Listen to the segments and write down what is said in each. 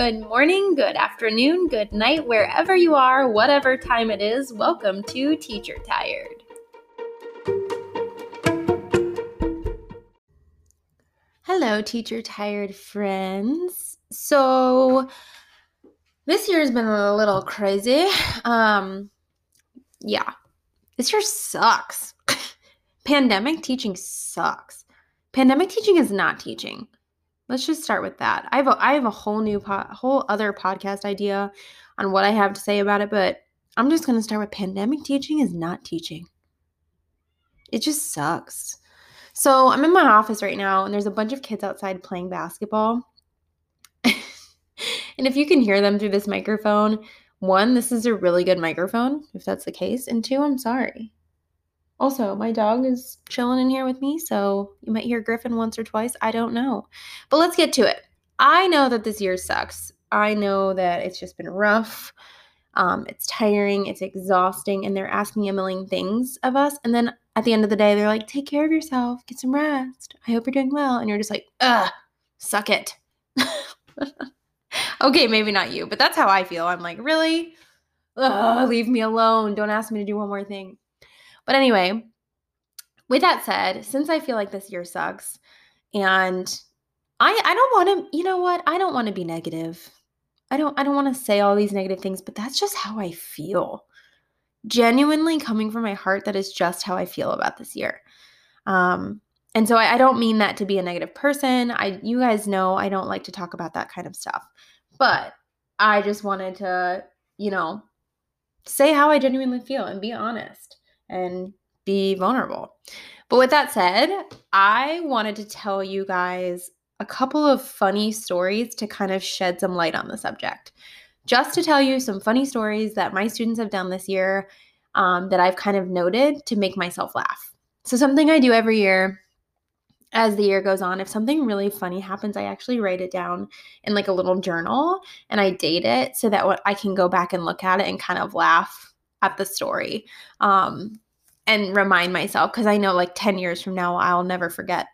good morning, good afternoon, good night, wherever you are, whatever time it is. Welcome to Teacher Tired. Hello, Teacher Tired friends. So, this year has been a little crazy. Um, yeah, this year sucks. Pandemic teaching sucks. Pandemic teaching is not teaching. Let's just start with that. I have a, I have a whole new po- whole other podcast idea on what I have to say about it, but I'm just going to start with pandemic teaching is not teaching. It just sucks. So, I'm in my office right now and there's a bunch of kids outside playing basketball. and if you can hear them through this microphone, one, this is a really good microphone, if that's the case, and two, I'm sorry. Also, my dog is chilling in here with me, so you might hear Griffin once or twice. I don't know. But let's get to it. I know that this year sucks. I know that it's just been rough. Um, it's tiring, it's exhausting, and they're asking a million things of us. And then at the end of the day, they're like, take care of yourself, get some rest. I hope you're doing well. And you're just like, ugh, suck it. okay, maybe not you, but that's how I feel. I'm like, really? Ugh, leave me alone. Don't ask me to do one more thing. But anyway, with that said, since I feel like this year sucks and I I don't want to, you know what? I don't want to be negative. I don't I don't want to say all these negative things, but that's just how I feel. Genuinely coming from my heart, that is just how I feel about this year. Um, and so I, I don't mean that to be a negative person. I you guys know I don't like to talk about that kind of stuff. But I just wanted to, you know, say how I genuinely feel and be honest and be vulnerable. But with that said, I wanted to tell you guys a couple of funny stories to kind of shed some light on the subject. Just to tell you some funny stories that my students have done this year um, that I've kind of noted to make myself laugh. So, something I do every year as the year goes on, if something really funny happens, I actually write it down in like a little journal and I date it so that I can go back and look at it and kind of laugh at the story um, and remind myself because I know like 10 years from now, I'll never forget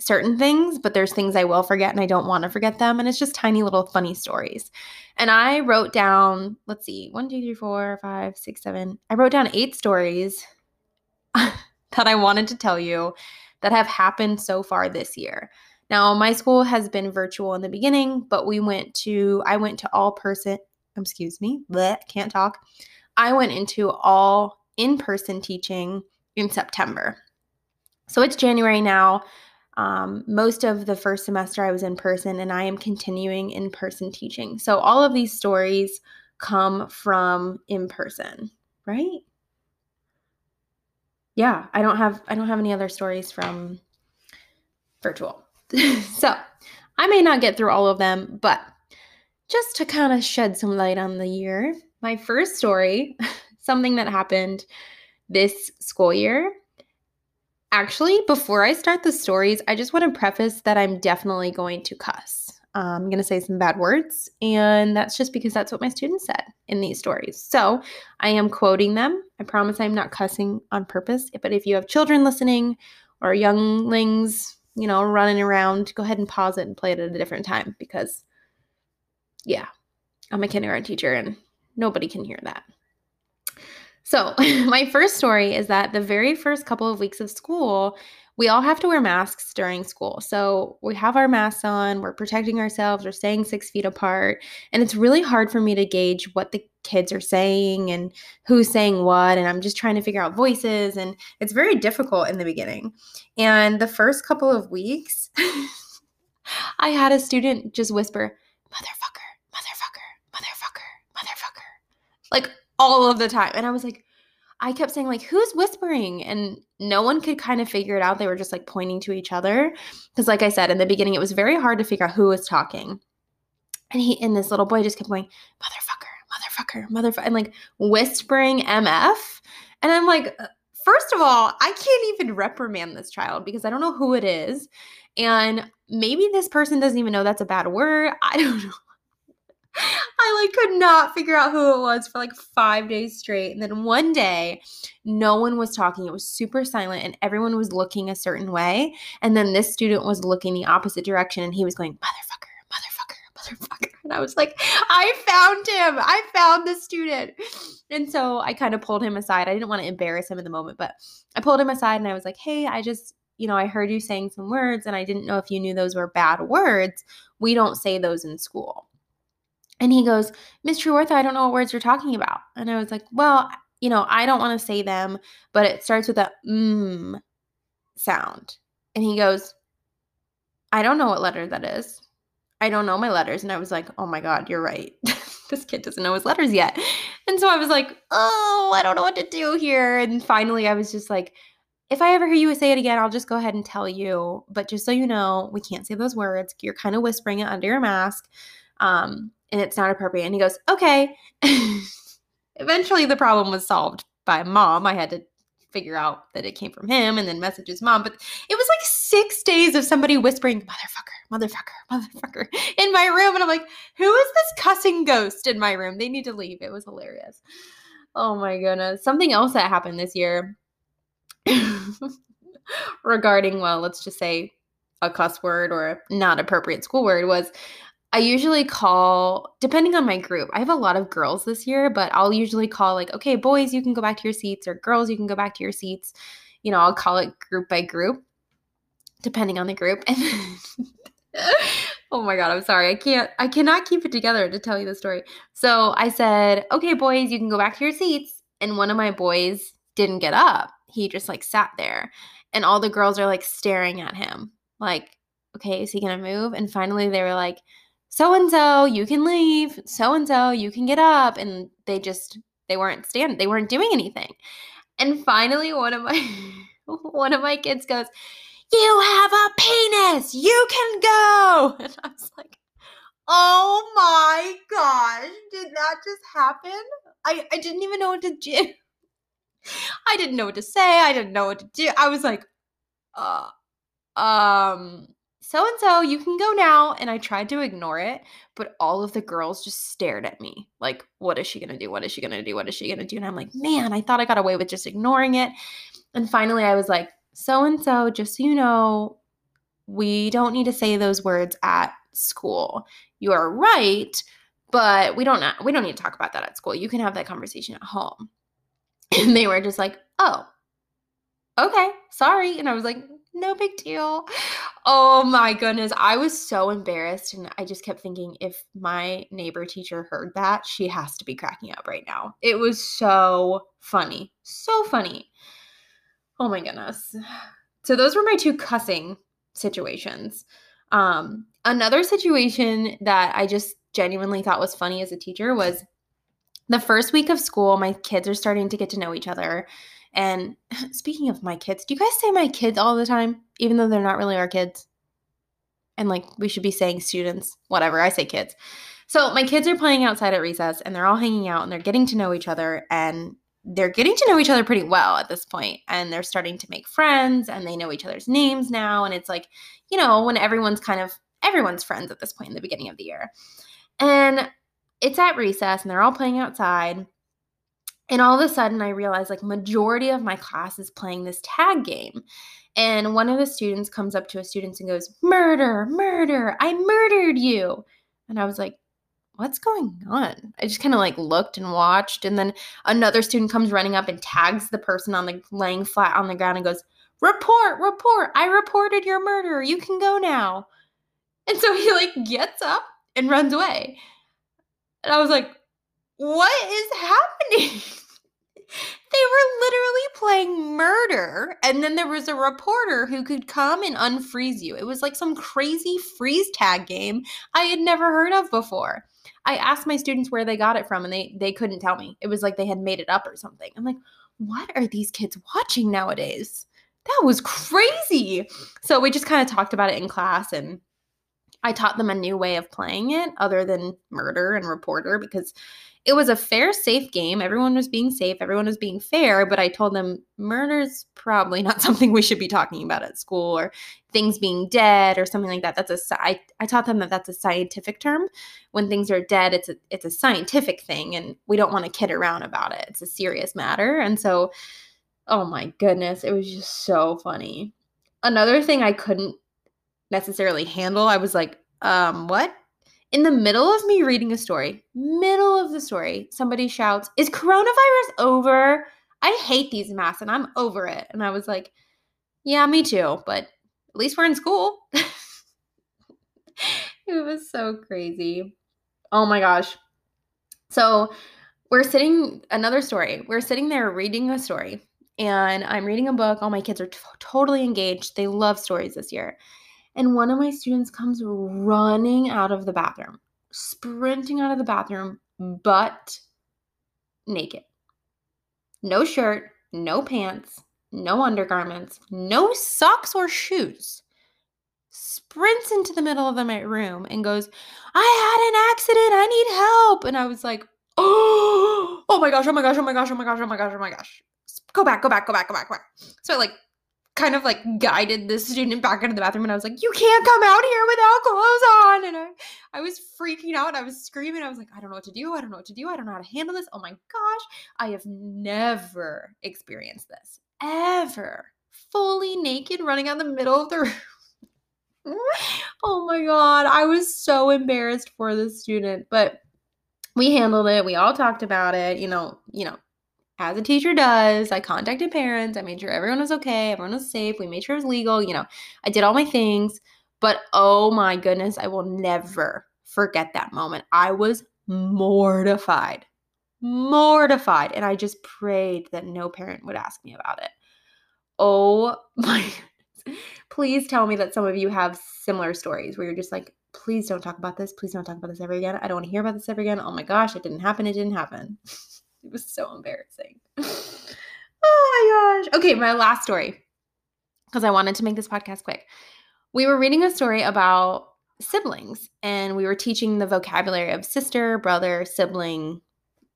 certain things, but there's things I will forget and I don't want to forget them. And it's just tiny little funny stories. And I wrote down, let's see, one, two, three, four, five, six, seven. I wrote down eight stories that I wanted to tell you that have happened so far this year. Now, my school has been virtual in the beginning, but we went to, I went to all person, excuse me, but can't talk. I went into all in person teaching in September. So it's January now. Um, most of the first semester I was in person, and I am continuing in person teaching. So all of these stories come from in person, right? Yeah, I don't have I don't have any other stories from virtual. so I may not get through all of them, but just to kind of shed some light on the year, my first story, something that happened this school year. Actually, before I start the stories, I just want to preface that I'm definitely going to cuss. Um, I'm going to say some bad words, and that's just because that's what my students said in these stories. So I am quoting them. I promise I'm not cussing on purpose. But if you have children listening or younglings, you know, running around, go ahead and pause it and play it at a different time because, yeah, I'm a kindergarten teacher and Nobody can hear that. So, my first story is that the very first couple of weeks of school, we all have to wear masks during school. So, we have our masks on, we're protecting ourselves, we're staying six feet apart. And it's really hard for me to gauge what the kids are saying and who's saying what. And I'm just trying to figure out voices. And it's very difficult in the beginning. And the first couple of weeks, I had a student just whisper, motherfucker like all of the time. And I was like, I kept saying, like, who's whispering? And no one could kind of figure it out. They were just like pointing to each other. Because, like I said, in the beginning, it was very hard to figure out who was talking. And he and this little boy just kept going, motherfucker, motherfucker, motherfucker, and like whispering MF. And I'm like, uh, first of all, I can't even reprimand this child because I don't know who it is. And maybe this person doesn't even know that's a bad word. I don't know. I like could not figure out who it was for like five days straight. And then one day, no one was talking. It was super silent and everyone was looking a certain way. And then this student was looking the opposite direction and he was going, motherfucker, motherfucker, motherfucker. And I was like, I found him. I found the student. And so I kind of pulled him aside. I didn't want to embarrass him in the moment, but I pulled him aside and I was like, hey, I just, you know, I heard you saying some words and I didn't know if you knew those were bad words. We don't say those in school. And he goes, Miss Trueworth, I don't know what words you're talking about. And I was like, well, you know, I don't want to say them, but it starts with a mmm sound. And he goes, I don't know what letter that is. I don't know my letters. And I was like, oh my God, you're right. this kid doesn't know his letters yet. And so I was like, oh, I don't know what to do here. And finally, I was just like, if I ever hear you say it again, I'll just go ahead and tell you. But just so you know, we can't say those words. You're kind of whispering it under your mask. Um, and it's not appropriate. And he goes, okay. Eventually, the problem was solved by mom. I had to figure out that it came from him and then message his mom. But it was like six days of somebody whispering, motherfucker, motherfucker, motherfucker in my room. And I'm like, who is this cussing ghost in my room? They need to leave. It was hilarious. Oh my goodness. Something else that happened this year regarding, well, let's just say a cuss word or a not appropriate school word was I usually call, depending on my group, I have a lot of girls this year, but I'll usually call, like, okay, boys, you can go back to your seats, or girls, you can go back to your seats. You know, I'll call it group by group, depending on the group. And oh my God, I'm sorry. I can't, I cannot keep it together to tell you the story. So I said, okay, boys, you can go back to your seats. And one of my boys didn't get up. He just like sat there. And all the girls are like staring at him, like, okay, is he gonna move? And finally they were like, so and so, you can leave. So and so, you can get up. And they just they weren't stand they weren't doing anything. And finally one of my one of my kids goes, "You have a penis. You can go." And I was like, "Oh my gosh, did that just happen?" I I didn't even know what to do. I didn't know what to say. I didn't know what to do. I was like, uh um so and so, you can go now. And I tried to ignore it, but all of the girls just stared at me like, what is she going to do? What is she going to do? What is she going to do? And I'm like, man, I thought I got away with just ignoring it. And finally, I was like, so and so, just so you know, we don't need to say those words at school. You are right, but we don't we don't need to talk about that at school. You can have that conversation at home. And they were just like, "Oh, okay, sorry." And I was like, no big deal. Oh my goodness. I was so embarrassed. And I just kept thinking if my neighbor teacher heard that, she has to be cracking up right now. It was so funny. So funny. Oh my goodness. So those were my two cussing situations. Um, another situation that I just genuinely thought was funny as a teacher was the first week of school, my kids are starting to get to know each other. And speaking of my kids, do you guys say my kids all the time, even though they're not really our kids? And like we should be saying students, whatever. I say kids. So my kids are playing outside at recess and they're all hanging out and they're getting to know each other and they're getting to know each other pretty well at this point and they're starting to make friends and they know each other's names now and it's like you know when everyone's kind of everyone's friends at this point in the beginning of the year and it's at recess and they're all playing outside and all of a sudden i realized like majority of my class is playing this tag game. And one of the students comes up to a student and goes murder murder i murdered you. And i was like what's going on? I just kind of like looked and watched. And then another student comes running up and tags the person on the laying flat on the ground and goes report report i reported your murder. You can go now. And so he like gets up and runs away. And i was like what is happening? They were literally playing murder and then there was a reporter who could come and unfreeze you. It was like some crazy freeze tag game i had never heard of before. I asked my students where they got it from and they they couldn't tell me. It was like they had made it up or something. I'm like what are these kids watching nowadays? That was crazy. So we just kind of talked about it in class and i taught them a new way of playing it other than murder and reporter because it was a fair, safe game. Everyone was being safe, everyone was being fair, but I told them murder's probably not something we should be talking about at school or things being dead or something like that. That's a I, I taught them that that's a scientific term. When things are dead, it's a it's a scientific thing and we don't want to kid around about it. It's a serious matter. And so oh my goodness, it was just so funny. Another thing I couldn't necessarily handle, I was like, um, what? In the middle of me reading a story, middle of the story, somebody shouts, Is coronavirus over? I hate these masks and I'm over it. And I was like, Yeah, me too, but at least we're in school. it was so crazy. Oh my gosh. So we're sitting, another story. We're sitting there reading a story, and I'm reading a book. All my kids are t- totally engaged. They love stories this year. And one of my students comes running out of the bathroom, sprinting out of the bathroom, but naked. No shirt, no pants, no undergarments, no socks or shoes. Sprints into the middle of the room and goes, I had an accident. I need help. And I was like, oh, oh my gosh, oh my gosh, oh my gosh, oh my gosh, oh my gosh, oh my gosh. Go back, go back, go back, go back, go back. So I like kind of like guided the student back into the bathroom and I was like, you can't come out here without clothes on. And I, I was freaking out. I was screaming. I was like, I don't know what to do. I don't know what to do. I don't know how to handle this. Oh my gosh. I have never experienced this ever. Fully naked running out the middle of the room. oh my god. I was so embarrassed for the student. But we handled it. We all talked about it. You know, you know, as a teacher does. I contacted parents. I made sure everyone was okay, everyone was safe. We made sure it was legal. You know, I did all my things. But oh my goodness, I will never forget that moment. I was mortified, mortified. And I just prayed that no parent would ask me about it. Oh my. Please tell me that some of you have similar stories where you're just like, please don't talk about this. Please don't talk about this ever again. I don't want to hear about this ever again. Oh my gosh, it didn't happen. It didn't happen. it was so embarrassing. oh my gosh. Okay, my last story, because I wanted to make this podcast quick. We were reading a story about siblings, and we were teaching the vocabulary of sister, brother, sibling,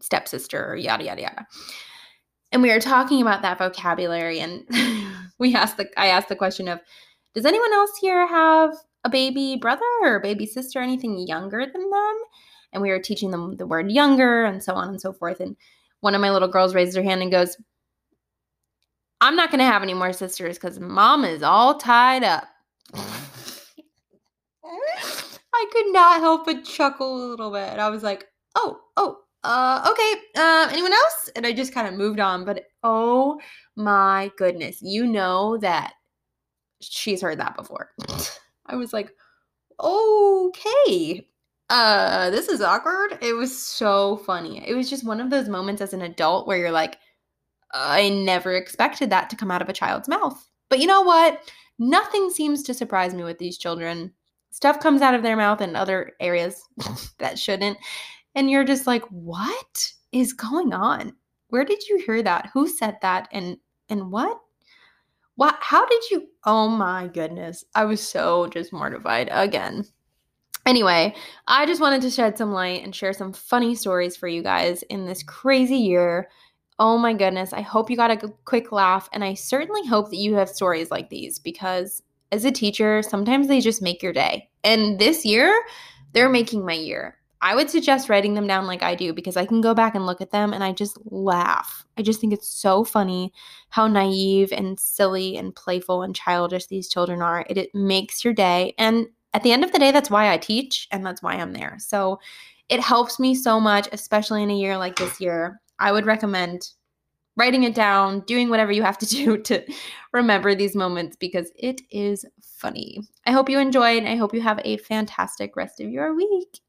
stepsister, yada, yada, yada. And we were talking about that vocabulary, and we asked the I asked the question of, does anyone else here have a baby brother or baby sister, anything younger than them? And we were teaching them the word younger and so on and so forth. And one of my little girls raised her hand and goes, I'm not going to have any more sisters because mom is all tied up. I could not help but chuckle a little bit. I was like, oh, oh, uh, okay. Uh, anyone else? And I just kind of moved on. But oh my goodness, you know that she's heard that before. I was like, okay uh, this is awkward. It was so funny. It was just one of those moments as an adult where you're like, I never expected that to come out of a child's mouth. But you know what? Nothing seems to surprise me with these children. Stuff comes out of their mouth in other areas that shouldn't. And you're just like, what is going on? Where did you hear that? Who said that? And and what? What how did you Oh my goodness. I was so just mortified again. Anyway, I just wanted to shed some light and share some funny stories for you guys in this crazy year. Oh my goodness, I hope you got a quick laugh, and I certainly hope that you have stories like these because as a teacher, sometimes they just make your day. And this year, they're making my year. I would suggest writing them down like I do because I can go back and look at them and I just laugh. I just think it's so funny how naive and silly and playful and childish these children are. It, it makes your day. And at the end of the day, that's why I teach and that's why I'm there. So it helps me so much, especially in a year like this year. I would recommend writing it down, doing whatever you have to do to remember these moments because it is funny. I hope you enjoyed. And I hope you have a fantastic rest of your week.